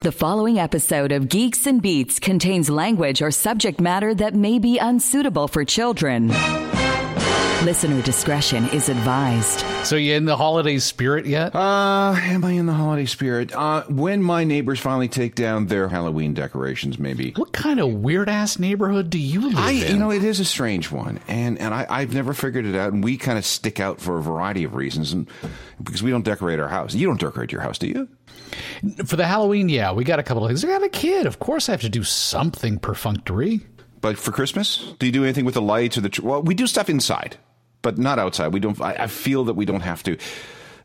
The following episode of Geeks and Beats contains language or subject matter that may be unsuitable for children. Listener discretion is advised. So you in the holiday spirit yet? Uh, am I in the holiday spirit? Uh, when my neighbors finally take down their Halloween decorations, maybe. What kind of weird ass neighborhood do you live I, in? you know, it is a strange one, and and I, I've never figured it out. And we kind of stick out for a variety of reasons, and because we don't decorate our house. You don't decorate your house, do you? For the Halloween, yeah, we got a couple of things. I got a kid. Of course, I have to do something perfunctory. But for Christmas, do you do anything with the lights or the? Tr- well, we do stuff inside, but not outside. We don't. I, I feel that we don't have to.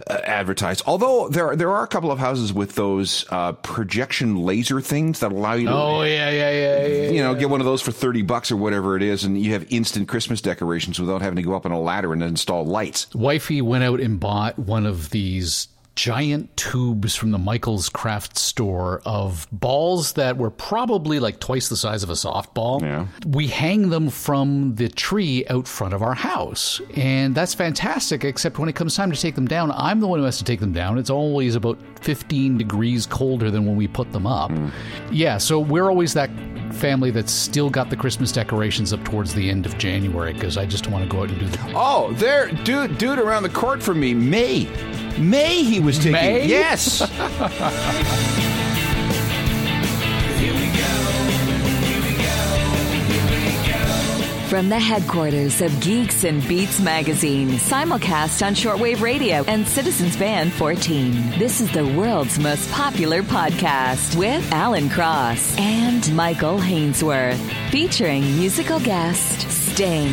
Uh, advertise. Although there there are a couple of houses with those uh, projection laser things that allow you to Oh yeah, yeah, yeah, yeah. you know, get one of those for 30 bucks or whatever it is, and you have instant Christmas decorations without having to go up on a ladder and install lights. Wifey went out and bought one of these giant tubes from the Michaels craft store of balls that were probably like twice the size of a softball. Yeah. We hang them from the tree out front of our house. And that's fantastic, except when it comes time to take them down, I'm the one who has to take them down. It's always about 15 degrees colder than when we put them up. Mm. Yeah, so we're always that family that's still got the Christmas decorations up towards the end of January because I just want to go out and do the Oh, there, dude, dude around the court for me, May. May he was taking. May? Yes. From the headquarters of Geeks and Beats magazine, simulcast on shortwave radio and Citizens Band 14. This is the world's most popular podcast with Alan Cross and Michael Hainsworth, featuring musical guest Sting.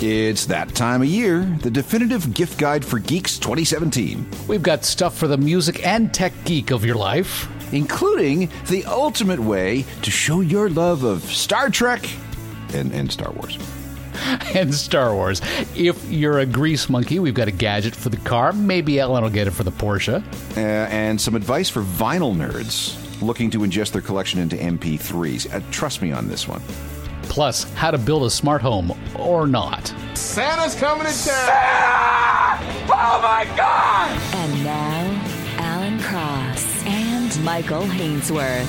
it's that time of year. The definitive gift guide for geeks 2017, We've got stuff for the music and tech geek of your life. including the ultimate way to show your love of Star Trek and, and Star Wars. and Star Wars. If you're a grease monkey, we've got a gadget for the car. Maybe Ellen will get it for the Porsche. Uh, and some advice for vinyl nerds looking to ingest their collection into MP3s. Uh, trust me on this one. Plus, how to build a smart home or not. Santa's coming to town. Oh my God! And now, Alan Cross and Michael Hainsworth.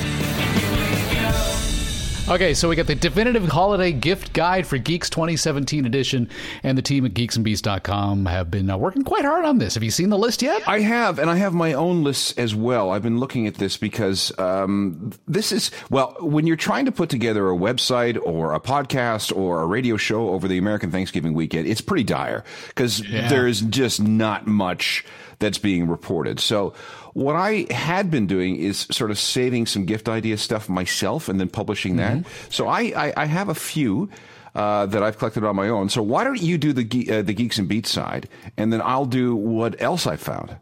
Okay, so we got the definitive holiday gift guide for Geeks 2017 edition, and the team at geeksandbeats.com have been uh, working quite hard on this. Have you seen the list yet? I have, and I have my own lists as well. I've been looking at this because um, this is, well, when you're trying to put together a website or a podcast or a radio show over the American Thanksgiving weekend, it's pretty dire because there's just not much that's being reported. So, what I had been doing is sort of saving some gift idea stuff myself and then publishing that. So, I, I, I have a few. Uh, that I've collected on my own. So why don't you do the uh, the geeks and beats side, and then I'll do what else I found.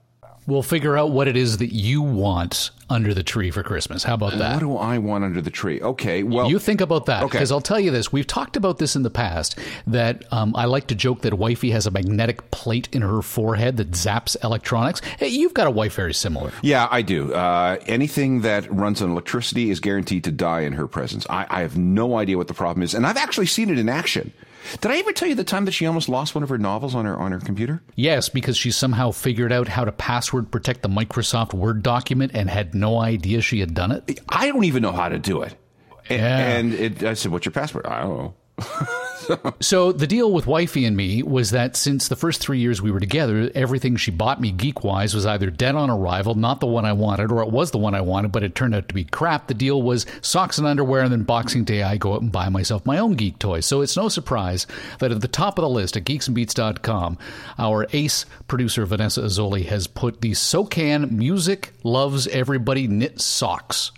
We'll figure out what it is that you want under the tree for Christmas. How about that? What do I want under the tree? Okay, well, you think about that Okay. because I'll tell you this. We've talked about this in the past. That um, I like to joke that wifey has a magnetic plate in her forehead that zaps electronics. Hey, you've got a wife very similar. yeah, I do. Uh, anything that runs on electricity is guaranteed to die in her presence. I, I have no idea what the problem is, and I've actually seen it in action. Did I ever tell you the time that she almost lost one of her novels on her on her computer? Yes, because she somehow figured out how to password protect the Microsoft Word document and had no idea she had done it. I don't even know how to do it. A- Yeah. And it, I said, "What's your password?" I don't know. So the deal with wifey and me was that since the first three years we were together, everything she bought me geek wise was either dead on arrival, not the one I wanted, or it was the one I wanted, but it turned out to be crap. The deal was socks and underwear, and then Boxing Day I go out and buy myself my own geek toys. So it's no surprise that at the top of the list at geeksandbeats.com, our ace producer Vanessa Azzoli has put the SoCan Music Loves Everybody knit socks.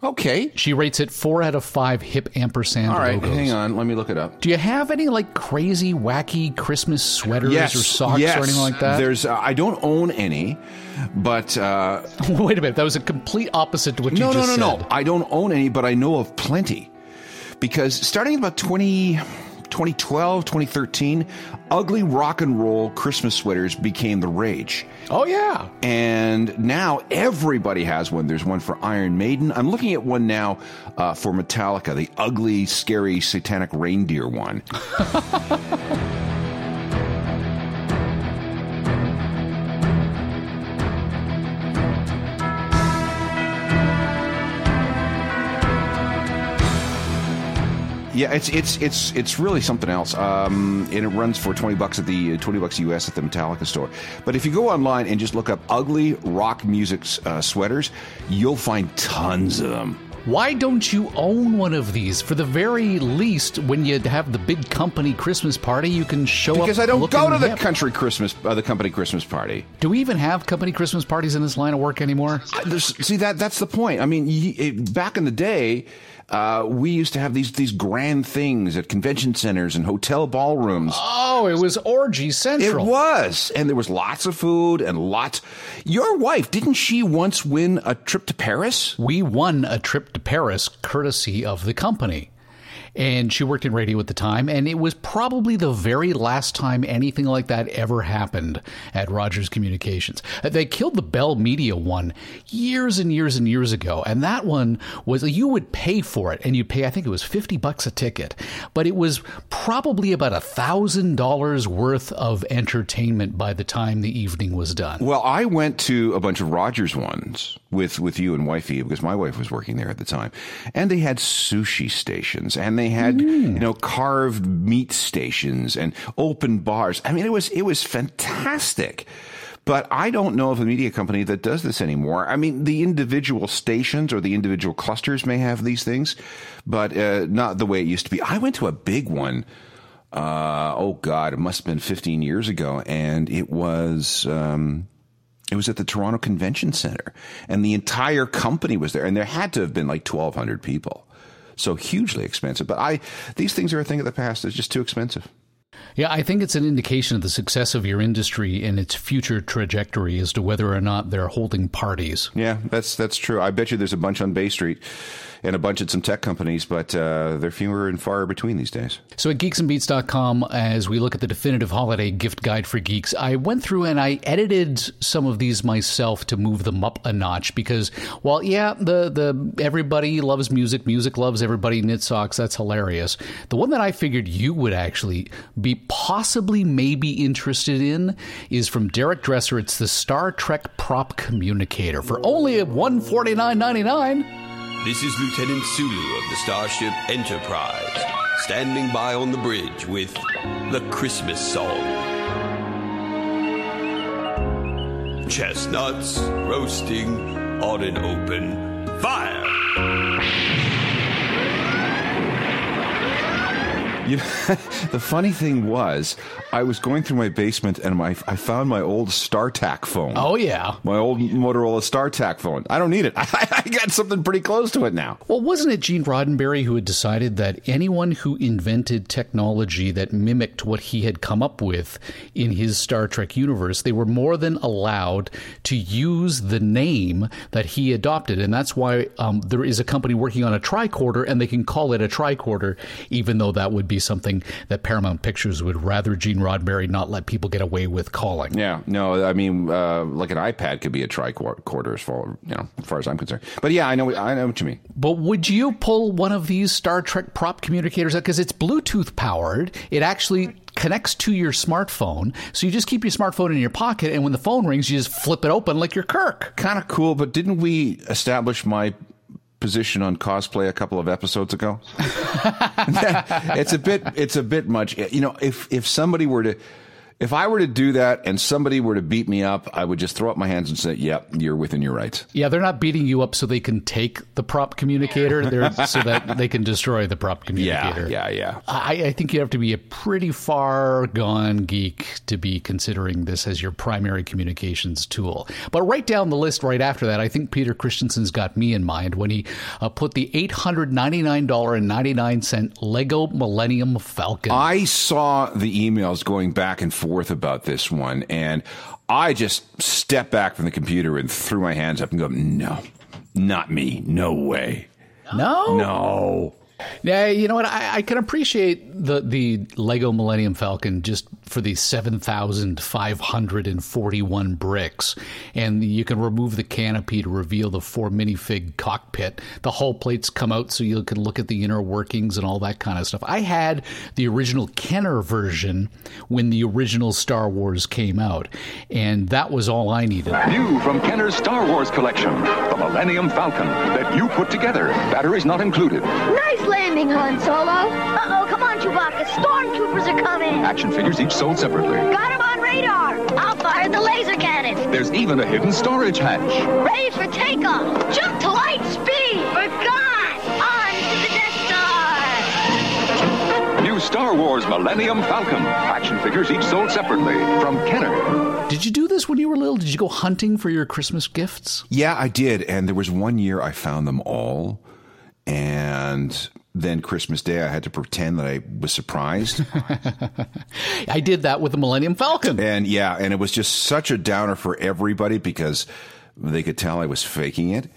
Okay. She rates it four out of five hip ampersand All right. logos. Hang on. Let me look it up. Do you have any like crazy, wacky Christmas sweaters or socks yes. or anything like that? There's. Uh, I don't own any, but uh, Wait a minute, that was a complete opposite to what no, you no, just no, said. no. No, no. I don't own any, but I know of plenty. Because starting in about 20, 2012, 2013, ugly rock and roll Christmas sweaters became the rage. Oh yeah, And now everybody has one. There's one for Iron Maiden. I'm looking at one now uh, for Metallica, the ugly, scary, satanic reindeer one. Yeah, it's it's it's it's really something else. Um, and it runs for twenty bucks at the twenty bucks US at the Metallica store. But if you go online and just look up ugly rock music uh, sweaters, you'll find tons of them. Why don't you own one of these? For the very least, when you have the big company Christmas party, you can show because up. Because I don't go to the hip. country Christmas, uh, the company Christmas party. Do we even have company Christmas parties in this line of work anymore? I, see that that's the point. I mean, it, back in the day, uh, we used to have these these grand things at convention centers and hotel ballrooms. Oh, it was orgy central. It was, and there was lots of food and lots. Your wife didn't she once win a trip to Paris? We won a trip to Paris courtesy of the company and she worked in radio at the time, and it was probably the very last time anything like that ever happened at Rogers Communications. Uh, they killed the Bell Media one years and years and years ago, and that one was you would pay for it, and you'd pay I think it was fifty bucks a ticket, but it was probably about a thousand dollars worth of entertainment by the time the evening was done. Well, I went to a bunch of Rogers ones with with you and wifey because my wife was working there at the time, and they had sushi stations and they had mm. you know carved meat stations and open bars. I mean, it was it was fantastic. But I don't know of a media company that does this anymore. I mean, the individual stations or the individual clusters may have these things, but uh, not the way it used to be. I went to a big one. Uh, oh God, it must have been 15 years ago, and it was. Um, it was at the Toronto Convention Center, and the entire company was there, and there had to have been like 1,200 people so hugely expensive. But I, these things are a thing of the past. It's just too expensive. Yeah, I think it's an indication of the success of your industry and its future trajectory as to whether or not they're holding parties. Yeah, that's that's true. I bet you there's a bunch on Bay Street and a bunch at some tech companies, but uh, they're fewer and far between these days. So at geeksandbeats.com, as we look at the definitive holiday gift guide for geeks, I went through and I edited some of these myself to move them up a notch because, well, yeah, the the everybody loves music, music loves everybody, knit socks, that's hilarious. The one that I figured you would actually be possibly maybe interested in is from Derek Dresser. It's the Star Trek prop communicator for only one forty nine ninety nine. This is Lieutenant Sulu of the Starship Enterprise, standing by on the bridge with the Christmas song. Chestnuts roasting on an open fire. You know, the funny thing was, I was going through my basement and my I found my old StarTAC phone. Oh yeah, my old Motorola StarTAC phone. I don't need it. I, I got something pretty close to it now. Well, wasn't it Gene Roddenberry who had decided that anyone who invented technology that mimicked what he had come up with in his Star Trek universe, they were more than allowed to use the name that he adopted, and that's why um, there is a company working on a tricorder, and they can call it a tricorder, even though that would be something that Paramount Pictures would rather Gene Roddenberry not let people get away with calling. Yeah, no, I mean, uh, like an iPad could be a tricorder as far you know, as far as I'm concerned. But yeah, I know, I know what you mean. But would you pull one of these Star Trek prop communicators out because it's Bluetooth powered? It actually connects to your smartphone. So you just keep your smartphone in your pocket, and when the phone rings, you just flip it open like your Kirk. Kind of cool, but didn't we establish my position on cosplay a couple of episodes ago. it's a bit it's a bit much. You know, if if somebody were to if I were to do that and somebody were to beat me up, I would just throw up my hands and say, "Yep, you're within your rights." Yeah, they're not beating you up so they can take the prop communicator. They're so that they can destroy the prop communicator. Yeah, yeah, yeah. I, I think you have to be a pretty far gone geek to be considering this as your primary communications tool. But right down the list, right after that, I think Peter Christensen's got me in mind when he uh, put the eight hundred ninety nine dollar and ninety nine cent Lego Millennium Falcon. I saw the emails going back and forth forth about this one. And I just stepped back from the computer and threw my hands up and go, no, not me. No way. No? No. Yeah, you know what? I, I, can appreciate the the Lego Millennium Falcon just for the seven thousand five hundred and forty one bricks, and you can remove the canopy to reveal the four minifig cockpit. The hull plates come out so you can look at the inner workings and all that kind of stuff. I had the original Kenner version when the original Star Wars came out, and that was all I needed. New from Kenner's Star Wars collection, the Millennium Falcon that you put together. Batteries not included. Nice landing, Han Solo. Uh-oh, come on, Chewbacca. Stormtroopers are coming. Action figures each sold separately. Got him on radar. I'll fire the laser cannon. There's even a hidden storage hatch. Ready for takeoff. Jump to light speed. We're gone. On to the Death Star. New Star Wars Millennium Falcon. Action figures each sold separately from Kenner. Did you do this when you were little? Did you go hunting for your Christmas gifts? Yeah, I did. And there was one year I found them all. And then Christmas Day, I had to pretend that I was surprised. I did that with the Millennium Falcon. and yeah, and it was just such a downer for everybody because they could tell I was faking it.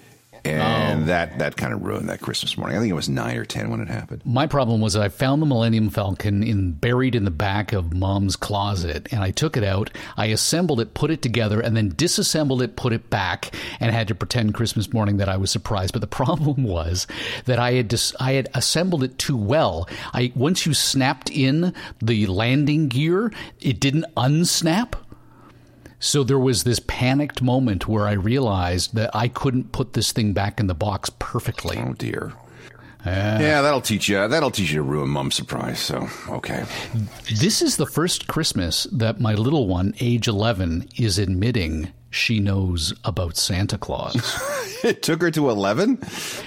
And oh. that, that kind of ruined that Christmas morning. I think it was nine or 10 when it happened. My problem was I found the Millennium Falcon in buried in the back of Mom's closet, and I took it out. I assembled it, put it together, and then disassembled it, put it back, and had to pretend Christmas morning that I was surprised. But the problem was that I had dis- I had assembled it too well. I once you snapped in the landing gear, it didn't unsnap. So there was this panicked moment where I realized that I couldn't put this thing back in the box perfectly. Oh dear. yeah, that'll teach you. That'll teach you to ruin mom's surprise. So okay. This is the first Christmas that my little one, age 11, is admitting she knows about Santa Claus. It took her to eleven.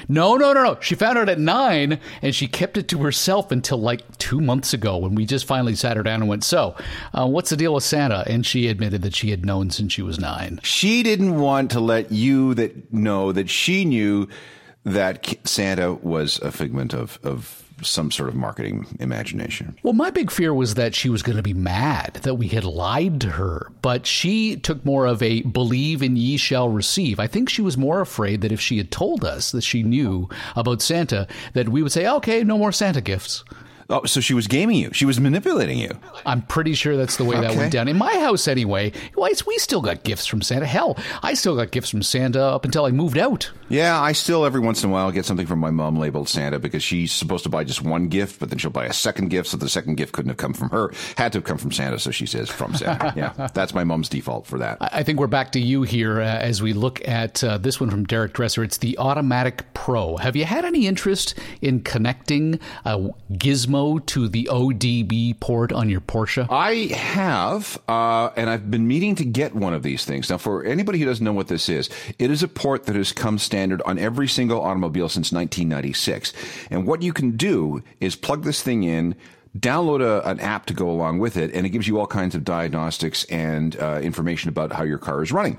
no, no, no, no. She found out at nine and she kept it to herself until like two months ago when we just finally sat her down and went, So, uh, what's the deal with Santa? And she admitted that she had known since she was nine. She didn't want to let you that know that she knew that Santa was a figment of of some sort of marketing imagination. Well, my big fear was that she was going to be mad that we had lied to her, but she took more of a believe and ye shall receive. I think she was more afraid that if she had told us that she knew about Santa, that we would say, okay, no more Santa gifts. Oh, so she was gaming you. She was manipulating you. I'm pretty sure that's the way that went down. In my house, anyway, we still got gifts from Santa. Hell, I still got gifts from Santa up until I moved out. Yeah, I still every once in a while get something from my mom labeled Santa because she's supposed to buy just one gift, but then she'll buy a second gift, so the second gift couldn't have come from her, had to have come from Santa, so she says from Santa. yeah, that's my mom's default for that. I think we're back to you here uh, as we look at uh, this one from Derek Dresser. It's the Automatic Pro. Have you had any interest in connecting a gizmo to the ODB port on your Porsche? I have, uh, and I've been meaning to get one of these things. Now, for anybody who doesn't know what this is, it is a port that has come standard on every single automobile since 1996. And what you can do is plug this thing in. Download a, an app to go along with it, and it gives you all kinds of diagnostics and uh, information about how your car is running.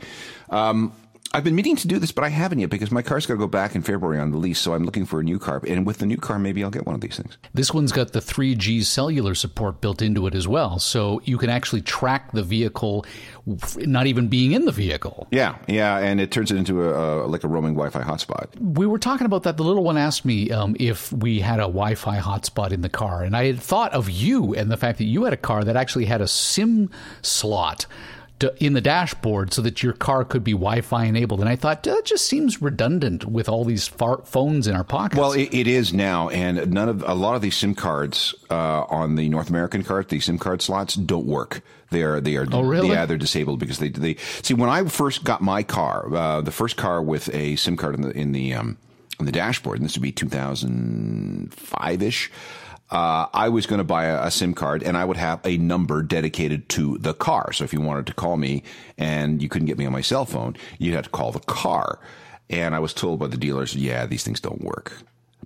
Um, I've been meaning to do this, but I haven't yet because my car's got to go back in February on the lease. So I'm looking for a new car, and with the new car, maybe I'll get one of these things. This one's got the 3G cellular support built into it as well. So you can actually track the vehicle, not even being in the vehicle. Yeah, yeah, and it turns it into a, like a roaming Wi-Fi hotspot. We were talking about that. The little one asked me um, if we had a Wi Fi hotspot in the car. And I had thought of you and the fact that you had a car that actually had a SIM slot. To, in the dashboard so that your car could be Wi-Fi enabled, and I thought that just seems redundant with all these far- phones in our pockets. Well, it, it is now, and none of a lot of these SIM cards uh, on the North American card, these SIM card slots don't work. They are they are Oh, really? yeah they're disabled because they they see when I first got my car, uh, the first car with a SIM card in the in the um, in the dashboard, and this would be 2005 ish. Uh, I was going to buy a, a SIM card and I would have a number dedicated to the car. So if you wanted to call me and you couldn't get me on my cell phone, you'd have to call the car. And I was told by the dealers, yeah, these things don't work.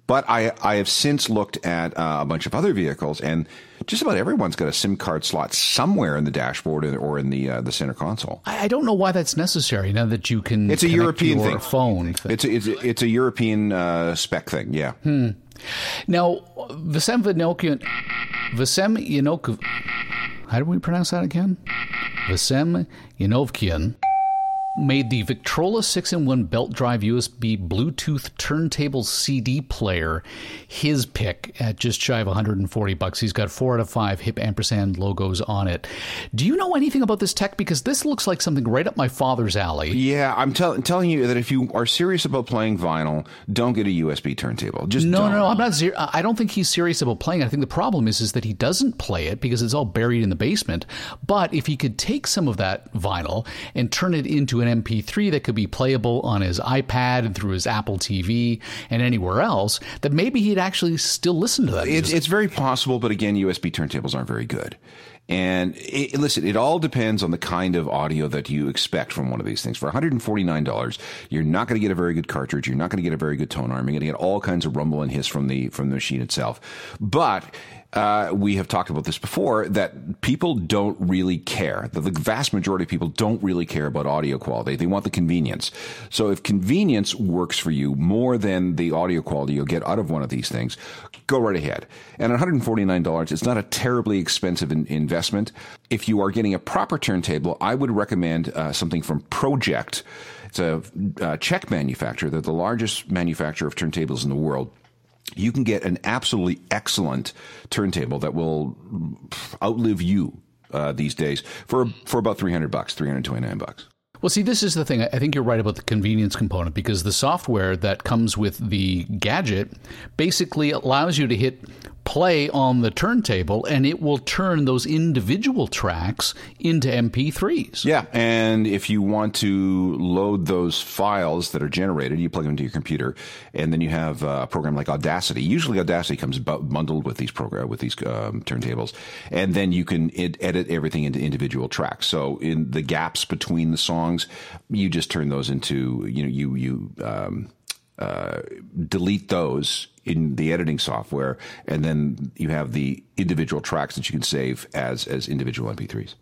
But I, I have since looked at uh, a bunch of other vehicles, and just about everyone's got a SIM card slot somewhere in the dashboard or in the uh, the center console. I I don't know why that's necessary now that you can. It's a European your thing. Phone. thing. It's a, it's a, it's a European uh, spec thing. Yeah. Now, Vasem Vinokian, Vasem Yanokov, how do we pronounce that again? Vasem Yanovkian made the Victrola 6 in 1 belt drive USB Bluetooth turntable CD player his pick at just shy of 140 bucks. He's got four out of five hip ampersand logos on it. Do you know anything about this tech? Because this looks like something right up my father's alley. Yeah, I'm tell- telling you that if you are serious about playing vinyl, don't get a USB turntable. Just No, don't. no, no. I'm not. Ser- I don't think he's serious about playing. it. I think the problem is, is that he doesn't play it because it's all buried in the basement. But if he could take some of that vinyl and turn it into into an MP3 that could be playable on his iPad and through his Apple TV and anywhere else, that maybe he'd actually still listen to that. It's, it's very possible, but again, USB turntables aren't very good. And it, listen, it all depends on the kind of audio that you expect from one of these things. For $149, you're not going to get a very good cartridge. You're not going to get a very good tone arm. You're going to get all kinds of rumble and hiss from the from the machine itself. But uh, we have talked about this before that people don't really care. The, the, vast majority of people don't really care about audio quality. They want the convenience. So if convenience works for you more than the audio quality you'll get out of one of these things, go right ahead. And at $149, it's not a terribly expensive in, investment. If you are getting a proper turntable, I would recommend uh, something from Pro-Ject. It's a uh, Czech manufacturer. They're the largest manufacturer of turntables in the world you can get an absolutely excellent turntable that will outlive you uh, these days for for about 300 bucks 329 bucks well, see, this is the thing. I think you're right about the convenience component because the software that comes with the gadget basically allows you to hit play on the turntable and it will turn those individual tracks into MP3s. Yeah, and if you want to load those files that are generated, you plug them into your computer, and then you have a program like Audacity. Usually, Audacity comes bundled with these program with these um, turntables, and then you can edit everything into individual tracks. So, in the gaps between the songs, you just turn those into you know you you. Um, uh, delete those in the editing software, and then you have the individual tracks that you can save as as individual MP3s.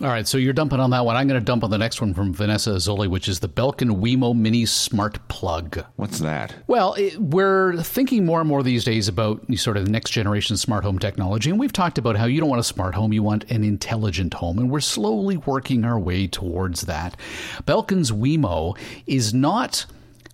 All right, so you're dumping on that one. I'm going to dump on the next one from Vanessa Azzoli, which is the Belkin Wemo Mini Smart Plug. What's that? Well, it, we're thinking more and more these days about sort of the next generation smart home technology, and we've talked about how you don't want a smart home, you want an intelligent home, and we're slowly working our way towards that. Belkin's Wemo is not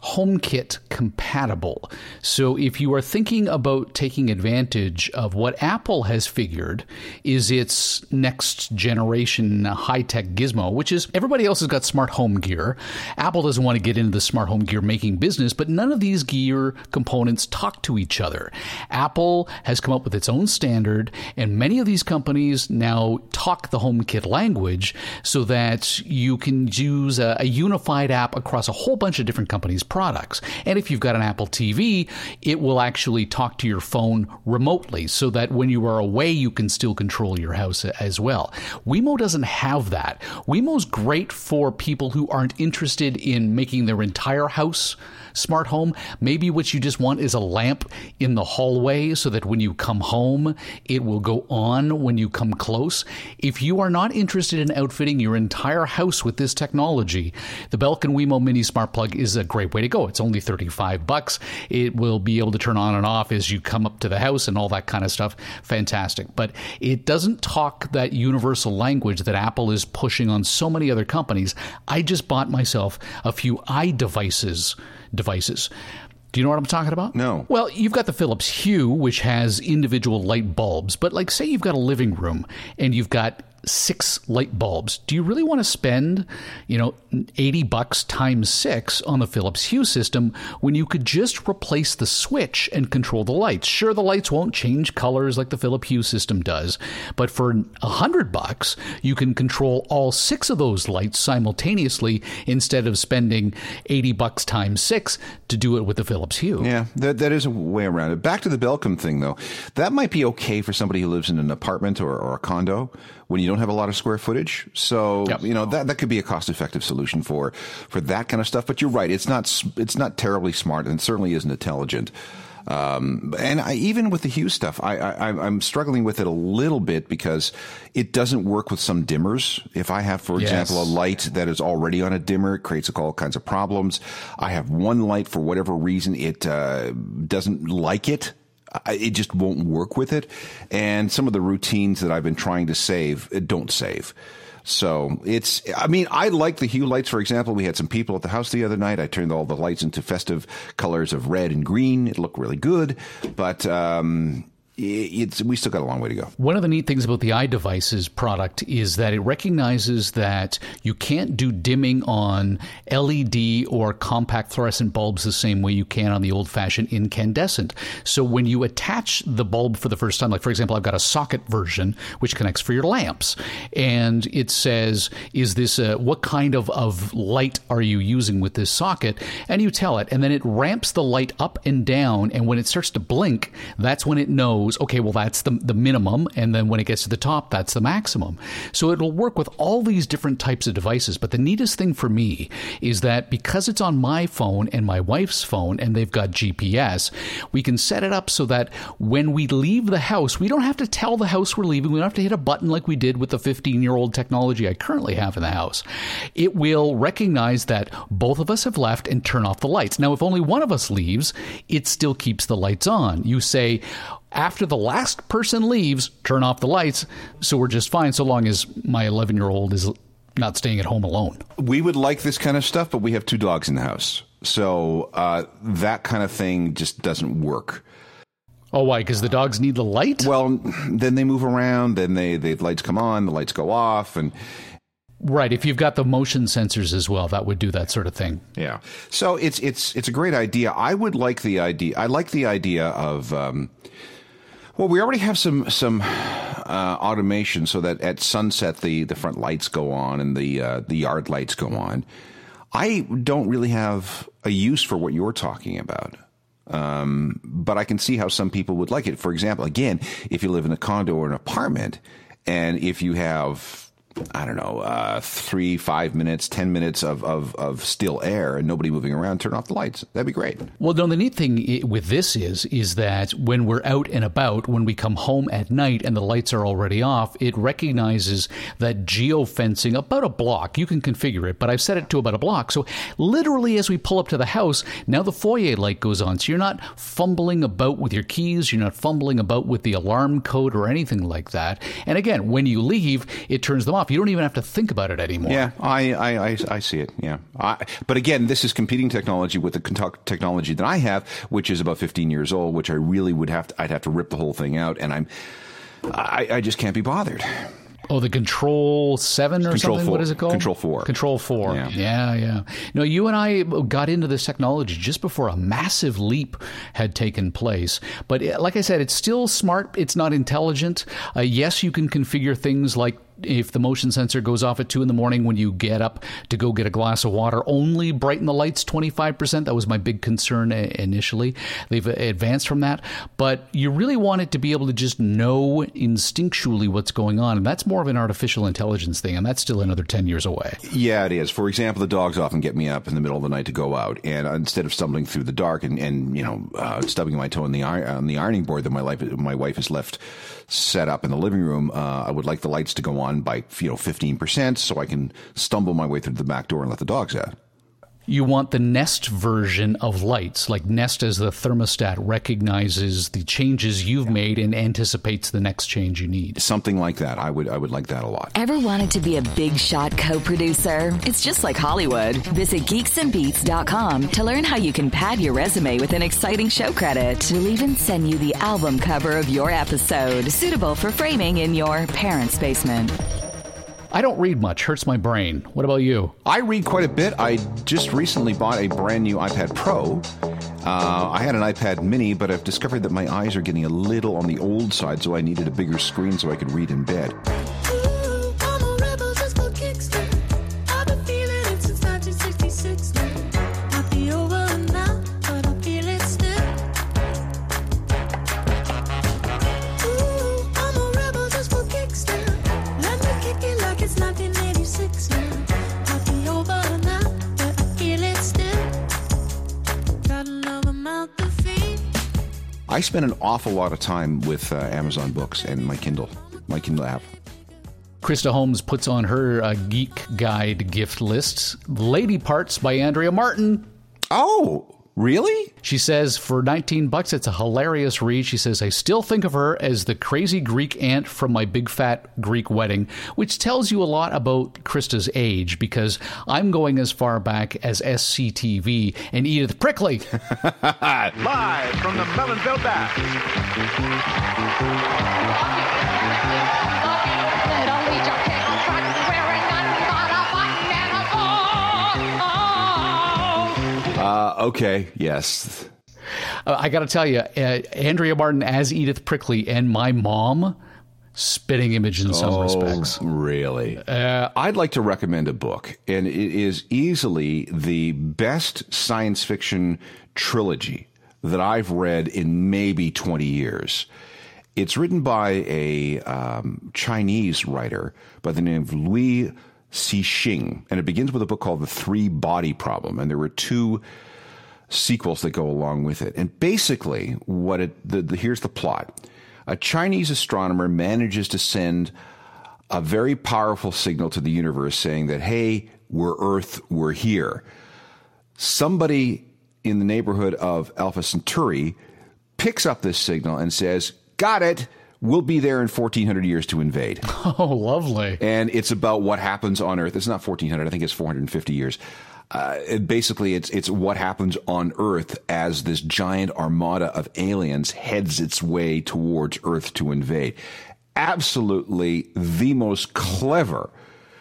HomeKit compatible. So if you are thinking about taking advantage of what Apple has figured is its next generation high tech gizmo, which is everybody else has got smart home gear. Apple doesn't want to get into the smart home gear making business, but none of these gear components talk to each other. Apple has come up with its own standard, and many of these companies now talk the HomeKit language so that you can use a, a unified app across a whole bunch of different companies' products. And if you've got an Apple TV, it will actually talk to your phone remotely so that when you are away, you can still control your house as well. Wemo doesn't have that. Wemo's great for people who aren't interested in making their entire house smart home. Maybe what you just want is a lamp in the hallway so that when you come home, it will go on when you come close. If you are not interested in outfitting your entire house with this technology, the Belkin Wemo Mini Smart Plug is a great way to go. It's only 35 bucks. It will be able to turn on and off as you come up to the house and all that kind of stuff. Fantastic. But it doesn't talk that universal language that Apple is pushing on so many other companies. I just bought myself a few iDevices devices. Do you know what I'm talking about? No. Well, you've got the Philips Hue, which has individual light bulbs, but like say you've got a living room and you've got six light bulbs. Do you really want to spend, you know, 80 bucks times 6 on the Philips Hue system when you could just replace the switch and control the lights? Sure, the lights won't change colors like the Philips Hue system does, but for 100 bucks, you can control all 6 of those lights simultaneously instead of spending 80 bucks times 6 to do it with the Philips Hue. Yeah, that that is a way around it. Back to the Belkin thing though. That might be okay for somebody who lives in an apartment or, or a condo when you don't have a lot of square footage. So yep. you know that that could be a cost effective solution for for that kind of stuff. But you're right; it's not it's not terribly smart, and certainly isn't intelligent. Um, and I, even with the Hue stuff, I, I, I'm struggling with it a little bit because it doesn't work with some dimmers. If I have, for yes. example, a light that is already on a dimmer, it creates all kinds of problems. I have one light for whatever reason, it uh, doesn't like it it just won't work with it. And some of the routines that I've been trying to save don't save. So it's, I mean, I like the hue lights, for example. We had some people at the house the other night. I turned all the lights into festive colors of red and green. It looked really good. But, um, it's we still got a long way to go. One of the neat things about the iDevices product is that it recognizes that you can't do dimming on LED or compact fluorescent bulbs the same way you can on the old-fashioned incandescent. So when you attach the bulb for the first time, like for example, I've got a socket version which connects for your lamps, and it says, "Is this a, what kind of of light are you using with this socket?" And you tell it, and then it ramps the light up and down, and when it starts to blink, that's when it knows knows, okay, well, that's the, the minimum. And then when it gets to the top, that's the maximum. So it'll work with all these different types of devices. But the neatest thing for me is that because it's on my phone and my wife's phone and they've got GPS, we can set it up so that when we leave the house, we don't have to tell the house we're leaving. We don't have to hit a button like we did with the 15 year old technology I currently have in the house. It will recognize that both of us have left and turn off the lights. Now, if only one of us leaves, it still keeps the lights on. You say, after the last person leaves, turn off the lights. So we're just fine so long as my 11 year old is not staying at home alone. We would like this kind of stuff, but we have two dogs in the house. So uh, that kind of thing just doesn't work. Oh, why? Because the dogs need the light? Well, then they move around, then they, the lights come on, the lights go off, and Right. If you've got the motion sensors as well, that would do that sort of thing. Yeah. So it's it's it's a great idea. I would like the idea. I like the idea of. Um, well, we already have some some uh, automation so that at sunset the, the front lights go on and the uh, the yard lights go on. I don't really have a use for what you're talking about. Um, but I can see how some people would like it. For example, again, if you live in a condo or an apartment, and if you have I don't know, uh, three, five minutes, ten minutes of, of, of still air and nobody moving around, turn off the lights. That'd be great. Well, no, the neat thing with this is is that when we're out and about, when we come home at night and the lights are already off, it recognizes that geofencing about a block. You can configure it, but I've set it to about a block. So literally, as we pull up to the house, now the foyer light goes on. So you're not fumbling about with your keys. You're not fumbling about with the alarm code or anything like that. And again, when you leave, it turns them off off. You don't even have to think about it anymore. Yeah, I I, I, I see it. Yeah, I, but again, this is competing technology with the technology that I have, which is about 15 years old, which I really would have to. I'd have to rip the whole thing out, and I'm I, I just can't be bothered. Oh, the Control Seven or Control something. Four. What is it called? Control Four. Control Four. Yeah. yeah, yeah. No, you and I got into this technology just before a massive leap had taken place. But like I said, it's still smart. It's not intelligent. Uh, yes, you can configure things like if the motion sensor goes off at two in the morning when you get up to go get a glass of water, only brighten the lights 25%. That was my big concern initially. They've advanced from that, but you really want it to be able to just know instinctually what's going on. And that's more of an artificial intelligence thing. And that's still another 10 years away. Yeah, it is. For example, the dogs often get me up in the middle of the night to go out. And instead of stumbling through the dark and, and you know, uh, stubbing my toe in the, on the ironing board that my, life, my wife has left set up in the living room, uh, I would like the lights to go on by you know fifteen percent, so I can stumble my way through the back door and let the dogs out you want the Nest version of lights, like Nest as the thermostat recognizes the changes you've made and anticipates the next change you need. Something like that. I would I would like that a lot. Ever wanted to be a big shot co-producer? It's just like Hollywood. Visit geeksandbeats.com to learn how you can pad your resume with an exciting show credit. We'll even send you the album cover of your episode, suitable for framing in your parents' basement. I don't read much. Hurts my brain. What about you? I read quite a bit. I just recently bought a brand new iPad Pro. Uh, I had an iPad Mini, but I've discovered that my eyes are getting a little on the old side, so I needed a bigger screen so I could read in bed. I spend an awful lot of time with uh, Amazon Books and my Kindle, my Kindle app. Krista Holmes puts on her uh, Geek Guide gift list Lady Parts by Andrea Martin. Oh, Really? She says for 19 bucks, it's a hilarious read. She says, I still think of her as the crazy Greek aunt from my big fat Greek wedding, which tells you a lot about Krista's age because I'm going as far back as SCTV and Edith Prickley. Live from the Melonville Baths. Uh, okay, yes. Uh, I got to tell you, uh, Andrea Martin as Edith Prickley and my mom, spitting image in some oh, respects. Really? Uh, I'd like to recommend a book, and it is easily the best science fiction trilogy that I've read in maybe 20 years. It's written by a um, Chinese writer by the name of Liu Cixin, and it begins with a book called The Three Body Problem. And there were two sequels that go along with it. And basically, what it the, the, here's the plot: a Chinese astronomer manages to send a very powerful signal to the universe saying that, "Hey, we're Earth, we're here." Somebody in the neighborhood of Alpha Centauri picks up this signal and says, "Got it." We'll be there in 1400 years to invade. Oh, lovely. And it's about what happens on Earth. It's not 1400, I think it's 450 years. Uh, it basically, it's it's what happens on Earth as this giant armada of aliens heads its way towards Earth to invade. Absolutely the most clever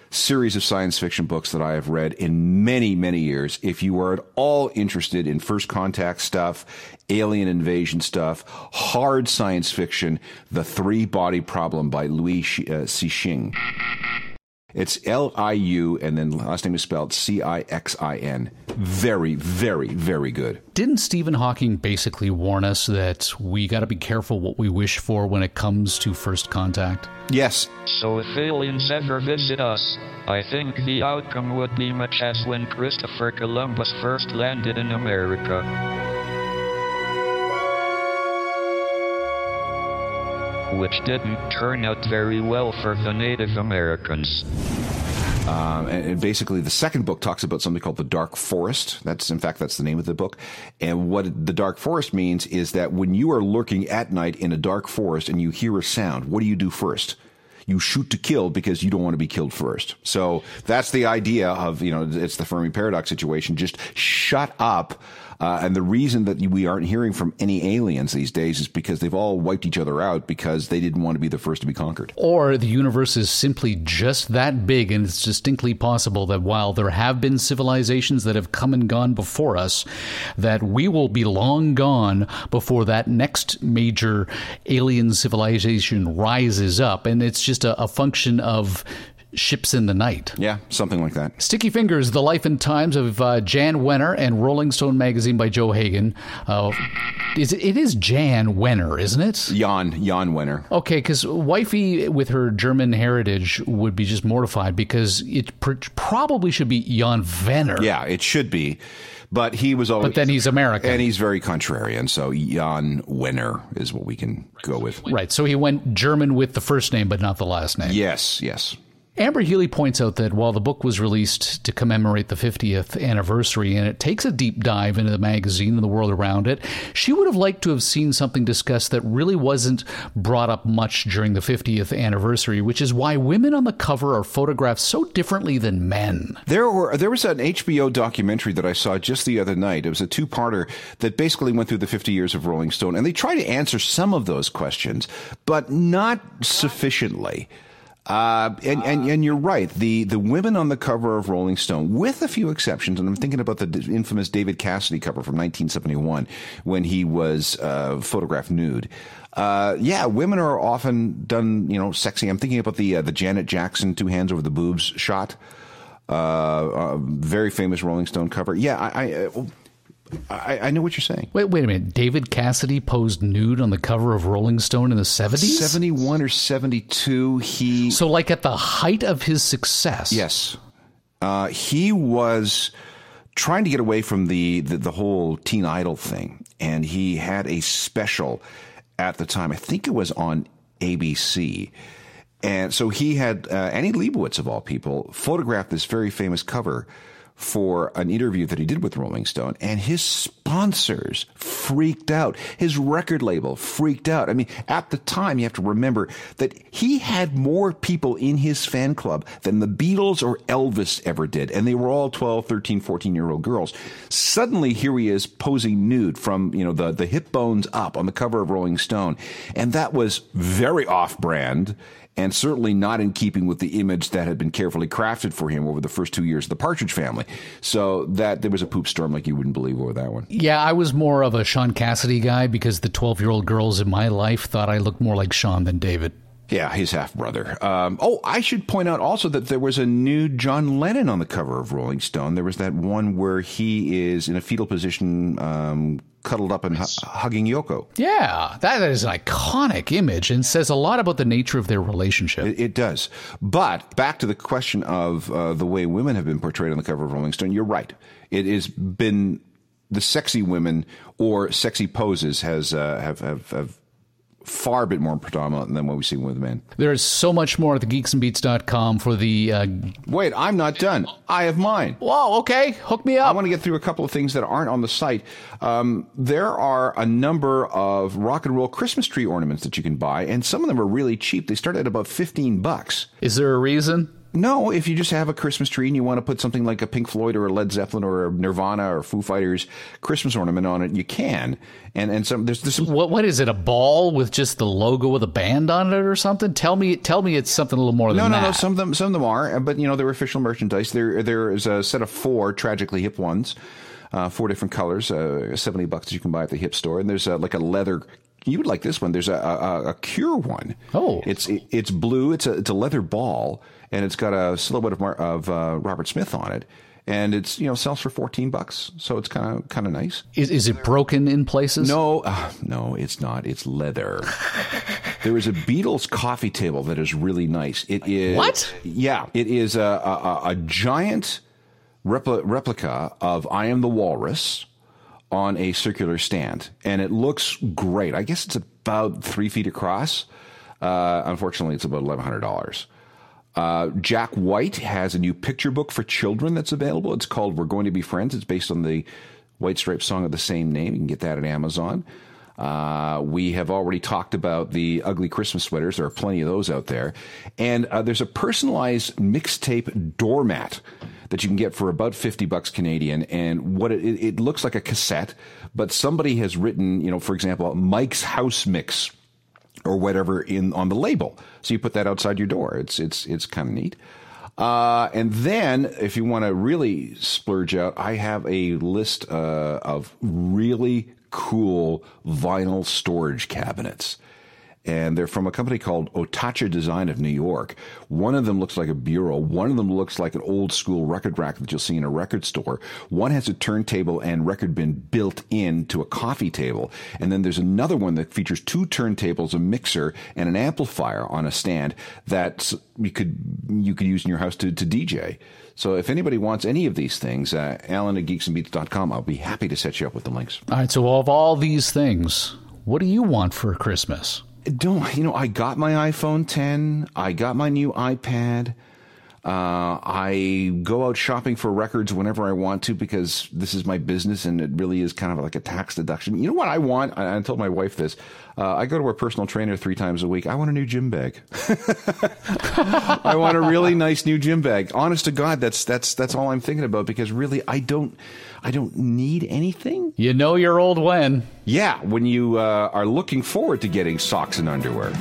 series of science fiction books that I have read in many, many years. If you are at all interested in first contact stuff, alien invasion stuff, hard science fiction, The Three Body Problem by Liu uh. It's L I U, and then last name is spelled C I X I N. Very, very, very good. Didn't Stephen Hawking basically warn us that we got to be careful what we wish for when it comes to first contact? Yes. So if aliens ever visit us, I think the outcome would be much as when Christopher Columbus first landed in America. Which didn't turn out very well for the Native Americans. Um, and, and, basically, the second book talks about something called the Dark Forest. That's, in fact, that's the name of the book. And what the Dark Forest means is that when you are lurking at night in a dark forest and you hear a sound, what do you do first? you shoot to kill because you don't want to be killed first. So that's the idea of, you know, it's the Fermi paradox situation. Just shut up uh, and the reason that we aren't hearing from any aliens these days is because they've all wiped each other out because they didn't want to be the first to be conquered. Or the universe is simply just that big, and it's distinctly possible that while there have been civilizations that have come and gone before us, that we will be long gone before that next major alien civilization rises up. And it's just a, a function of Ships in the Night. Yeah, something like that. Sticky Fingers, The Life and Times of uh, Jan Wenner and Rolling Stone Magazine by Joe Hagan. Uh, is it, it is Jan Wenner, isn't it? Jan, Jan Wenner. Okay, because wifey with her German heritage would be just mortified because it pr- probably should be Jan Wenner. Yeah, it should be. But he was always. But then he's American. And he's very contrarian. So Jan Wenner is what we can go with. Right. So he went German with the first name, but not the last name. Yes, yes. Amber Healy points out that while the book was released to commemorate the 50th anniversary and it takes a deep dive into the magazine and the world around it, she would have liked to have seen something discussed that really wasn't brought up much during the 50th anniversary, which is why women on the cover are photographed so differently than men. There were there was an HBO documentary that I saw just the other night. It was a two-parter that basically went through the 50 years of Rolling Stone and they try to answer some of those questions, but not sufficiently. Uh, and, and, and you're right. The the women on the cover of Rolling Stone, with a few exceptions, and I'm thinking about the infamous David Cassidy cover from 1971 when he was uh, photographed nude. Uh, yeah, women are often done, you know, sexy. I'm thinking about the uh, the Janet Jackson two hands over the boobs shot. Uh, uh, very famous Rolling Stone cover. Yeah, I, I I, I, know what you're saying. Wait, wait a minute. David Cassidy posed nude on the cover of Rolling Stone in the 70s? 71 or 72. He. So, like at the height of his success. Yes. Uh, he was trying to get away from the, the, the whole teen idol thing. And he had a special at the time. I think it was on ABC. And so he had uh, Annie Leibovitz, of all people, photographed this very famous cover for an interview that he did with Rolling Stone, and his sponsors freaked out. His record label freaked out. I mean, at the time, you have to remember that he had more people in his fan club than the Beatles or Elvis ever did, and they were all 12, 13, 14 year old girls. Suddenly, here he is posing nude from, you know, the, the hip bones up on the cover of Rolling Stone, and that was very off brand and certainly not in keeping with the image that had been carefully crafted for him over the first two years of the Partridge Family. So that there was a poop storm like you wouldn't believe over that one. Yeah, I was more of a Shaun Cassidy guy because the 12 year old girls in my life thought I looked more like Shaun than David. Yeah, his half brother. Um, oh, I should point out also that there was a new John Lennon on the cover of Rolling Stone. There was that one where he is in a fetal position, um, cuddled up and hu- hugging Yoko. Yeah, that is an iconic image and says a lot about the nature of their relationship. It, it does. But back to the question of uh, the way women have been portrayed on the cover of Rolling Stone, you're right. It has been the sexy women or sexy poses has uh, have, have have far bit more predominant than what we see with men. There's so much more at the geeksandbeats.com for the. Uh, Wait, I'm not done. I have mine. Whoa, okay. Hook me up. I want to get through a couple of things that aren't on the site. Um, there are a number of rock and roll Christmas tree ornaments that you can buy, and some of them are really cheap. They start at about 15 bucks. Is there a reason? No, if you just have a Christmas tree and you want to put something like a Pink Floyd or a Led Zeppelin or a Nirvana or Foo Fighters Christmas ornament on it, you can. And and some there's, there's some What what is it? A ball with just the logo of the band on it or something? Tell me tell me it's something a little more than that. No, no, that. no. Some of them, some of them are, but you know they're official merchandise. There, there is a set of four tragically hip ones, uh, four different colors, uh, seventy bucks that you can buy at the hip store. And there's uh, like a leather. You would like this one. There's a, a, a Cure one. Oh. it's it's blue. It's a it's a leather ball, and it's got a silhouette of, Mar- of uh, Robert Smith on it, and it's you know sells for fourteen bucks. So it's kind of kind of nice. Is, is it broken in places? No, uh, no, it's not. It's leather. there is a Beatles coffee table that is really nice. It is What? Yeah, it is a a, a- giant repli- replica of I Am the Walrus on a circular stand, and it looks great. I guess it's about three feet across. Uh, unfortunately, it's about eleven hundred dollars. Uh, Jack White has a new picture book for children that's available. It's called We're Going to Be Friends. It's based on the White Stripes song of the same name. You can get that at Amazon. Uh, we have already talked about the ugly Christmas sweaters. There are plenty of those out there. And uh, there's a personalized mixtape doormat that you can get for about 50 bucks Canadian. And what it, it it looks like a cassette, but somebody has written, you know, for example, Mike's House Mix or whatever in on the label. So you put that outside your door. It's it's it's kind of neat. Uh, and then, if you want to really splurge out, I have a list uh, of really cool vinyl storage cabinets. And they're from a company called Atocha Design of New York. One of them looks like a bureau. One of them looks like an old school record rack that you'll see in a record store. One has a turntable and record bin built into a coffee table. And then there's another one that features two turntables, a mixer, and an amplifier on a stand that you could you could use in your house to, to DJ. So if anybody wants any of these things, uh, Alan at geeksandbeats.com, I'll be happy to set you up with the links. All right, so of all these things, what do you want for Christmas? Don't you know i got my iphone 10 i got my new ipad uh, I go out shopping for records whenever I want to because this is my business and it really is kind of like a tax deduction. You know what I want? I, I told my wife this. Uh, I go to a personal trainer three times a week. I want a new gym bag. I want a really nice new gym bag. Honest to God, that's that's that's all I'm thinking about because really I don't I don't need anything. You know your old when. Yeah, when you uh, are looking forward to getting socks and underwear.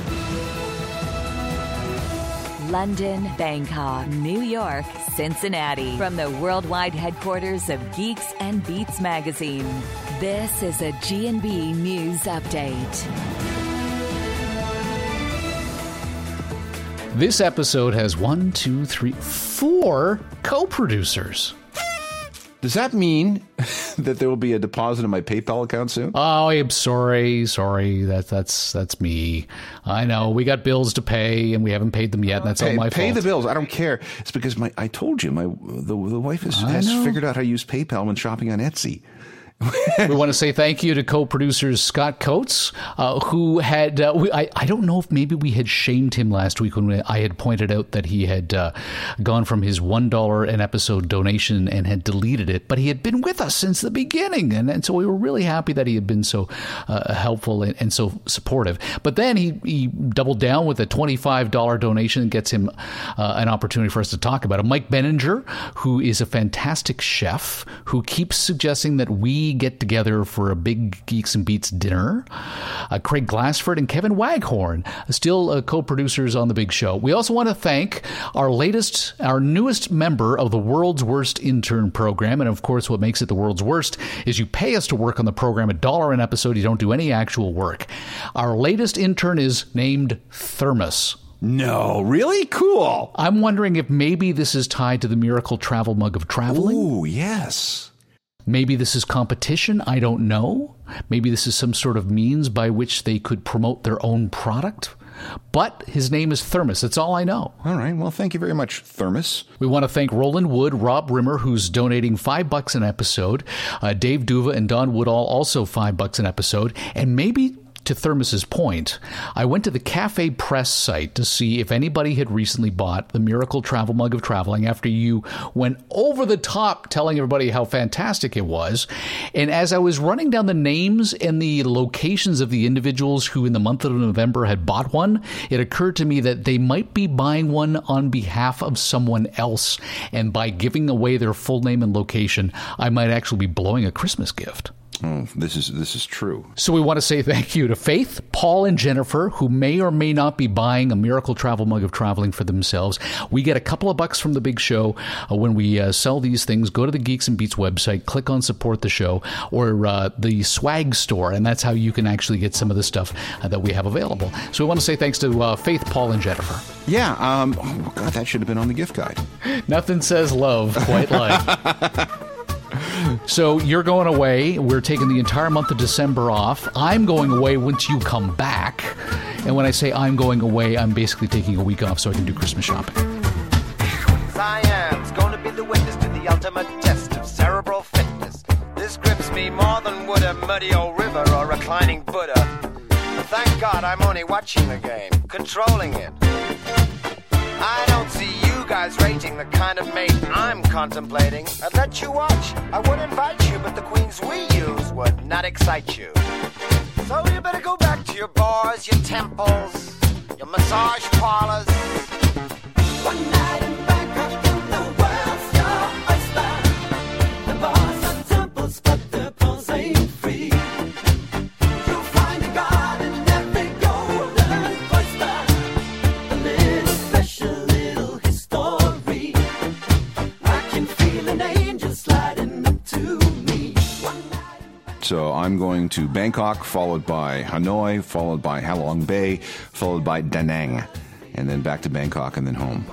London, Bangkok, New York, Cincinnati. From the worldwide headquarters of Geeks and Beats magazine. This is a G&B News Update. This episode has one, two, three, four co producers. Does that mean that there will be a deposit in my PayPal account soon? Oh, I'm sorry, sorry. That that's that's me. I know we got bills to pay and we haven't paid them yet. And that's pay, all my pay fault. the bills. I don't care. It's because my I told you my the, the wife has, has figured out how to use PayPal when shopping on Etsy. We want to say thank you to co-producers Scott Coates, uh, who had uh, we, I, I don't know if maybe we had shamed him last week when we, I had pointed out that he had uh, gone from his one dollar an episode donation and had deleted it, but he had been with us since the beginning, and, and so we were really happy that he had been so uh, helpful and, and, so supportive. But then he he doubled down with a twenty five dollar donation and gets him uh, an opportunity for us to talk about it. Mike Benninger, who is a fantastic chef, who keeps suggesting that we get together for a big Geeks and Beats dinner. Uh, Craig Glassford and Kevin Waghorn, still uh, co-producers on the big show. We also want to thank our latest, our newest member of the World's Worst Intern Program, and of course, what makes it the world's worst is you pay us to work on the program a dollar an episode. You don't do any actual work. Our latest intern is named Thermos. No, really? Cool. I'm wondering if maybe this is tied to the miracle travel mug of traveling. Ooh, yes. Maybe this is competition. I don't know. Maybe this is some sort of means by which they could promote their own product. But his name is Thermos. That's all I know. All right. Well, thank you very much, Thermos. We want to thank Roland Wood, Rob Rimmer, who's donating five bucks an episode, uh, Dave Duva, and Don Woodall also five bucks an episode, and maybe to Thermos's point, I went to the Cafe Press site to see if anybody had recently bought the Miracle Travel Mug of Traveling after you went over the top telling everybody how fantastic it was. And as I was running down the names and the locations of the individuals who in the month of November had bought one, it occurred to me that they might be buying one on behalf of someone else. And by giving away their full name and location, I might actually be blowing a Christmas gift. Oh, this is this is true. So we want to say thank you to Faith, Paul, and Jennifer, who may or may not be buying a Miracle Travel mug of traveling for themselves. We get a couple of bucks from the big show uh, when we uh, sell these things. Go to the Geeks and Beats website, click on support the show, or uh, the swag store, and that's how you can actually get some of the stuff uh, that we have available. So we want to say thanks to uh, Faith, Paul, and Jennifer. Yeah. Um, oh God, that should have been on the gift guide. Nothing says love quite like. So you're going away. We're taking the entire month of December off. I'm going away once you come back. And when I say I'm going away, I'm basically taking a week off so I can do Christmas shopping. Siam's, going to be the witness to the ultimate test of cerebral fitness. This grips me more than would a muddy old river or reclining Buddha. Thank God I'm only watching the game, controlling it. I don't see you guys rating the kind of mate I'm contemplating. I'd let you watch, I would invite you, but the queens we use would not excite you. So you better go back to your bars, your temples, your massage parlors. One night So I'm going to Bangkok, followed by Hanoi, followed by Halong Bay, followed by Da Nang, and then back to Bangkok and then home.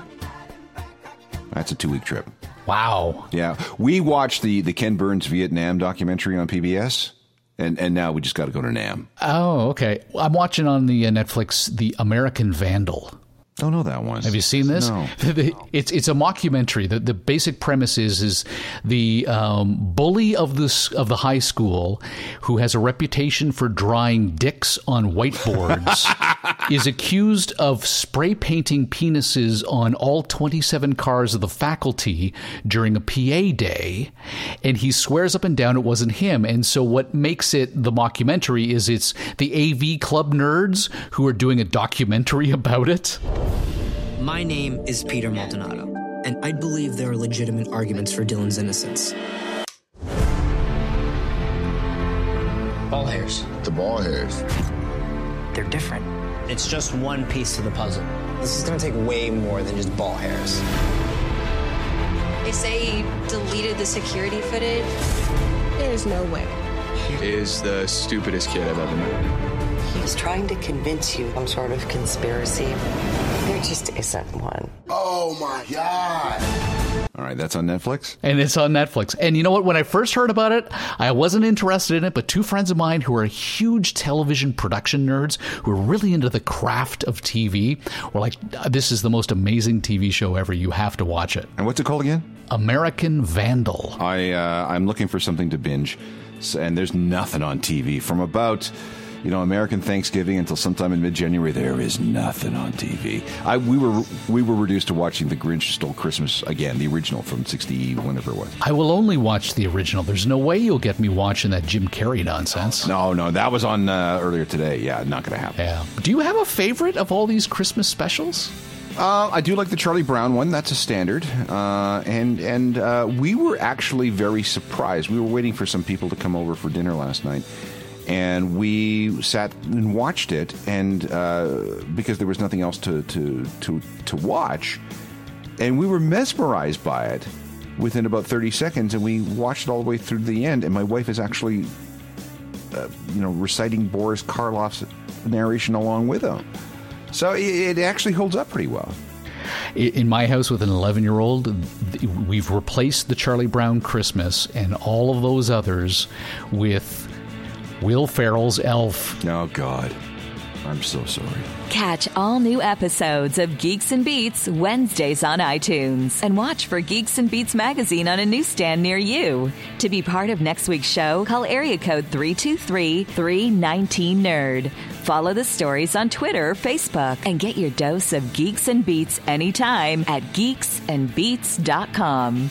That's a two week trip. Wow. Yeah. We watched the, the Ken Burns Vietnam documentary on PBS, and, and now we just got to go to Nam. Oh, okay. I'm watching on the uh, Netflix The American Vandal. Don't know that one. Have you seen this? No. It's it's a mockumentary. The the basic premise is is the um, bully of this of the high school who has a reputation for drawing dicks on whiteboards is accused of spray painting penises on all 27 cars of the faculty during a PA day, and he swears up and down it wasn't him. And so what makes it the mockumentary is it's the AV club nerds who are doing a documentary about it. My name is Peter Maldonado, and I believe there are legitimate arguments for Dylan's innocence. Ball hairs. The ball hairs. They're different. It's just one piece to the puzzle. This is gonna take way more than just ball hairs. They say he deleted the security footage. There's no way. He is the stupidest kid I've ever met. He was trying to convince you some sort of conspiracy. There just isn't one. Oh my God. All right, that's on Netflix? And it's on Netflix. And you know what? When I first heard about it, I wasn't interested in it, but two friends of mine who are huge television production nerds, who are really into the craft of TV, were like, this is the most amazing TV show ever. You have to watch it. And what's it called again? American Vandal. I, uh, I'm looking for something to binge. And there's nothing on TV from about you know American Thanksgiving until sometime in mid-January. There is nothing on TV. I we were we were reduced to watching The Grinch Stole Christmas again, the original from '60 whenever it was. I will only watch the original. There's no way you'll get me watching that Jim Carrey nonsense. No, no, that was on uh, earlier today. Yeah, not going to happen. Yeah. Do you have a favorite of all these Christmas specials? Uh, I do like the Charlie Brown one. That's a standard, uh, and and uh, we were actually very surprised. We were waiting for some people to come over for dinner last night, and we sat and watched it. And uh, because there was nothing else to to to to watch, and we were mesmerized by it within about thirty seconds. And we watched it all the way through to the end. And my wife is actually, uh, you know, reciting Boris Karloff's narration along with him. So it actually holds up pretty well. In my house with an 11 year old, we've replaced the Charlie Brown Christmas and all of those others with Will Ferrell's Elf. Oh, God. I'm so sorry. Catch all new episodes of Geeks and Beats Wednesdays on iTunes and watch for Geeks and Beats magazine on a newsstand near you. To be part of next week's show, call area code 323 319 Nerd. Follow the stories on Twitter Facebook and get your dose of Geeks and Beats anytime at geeksandbeats.com.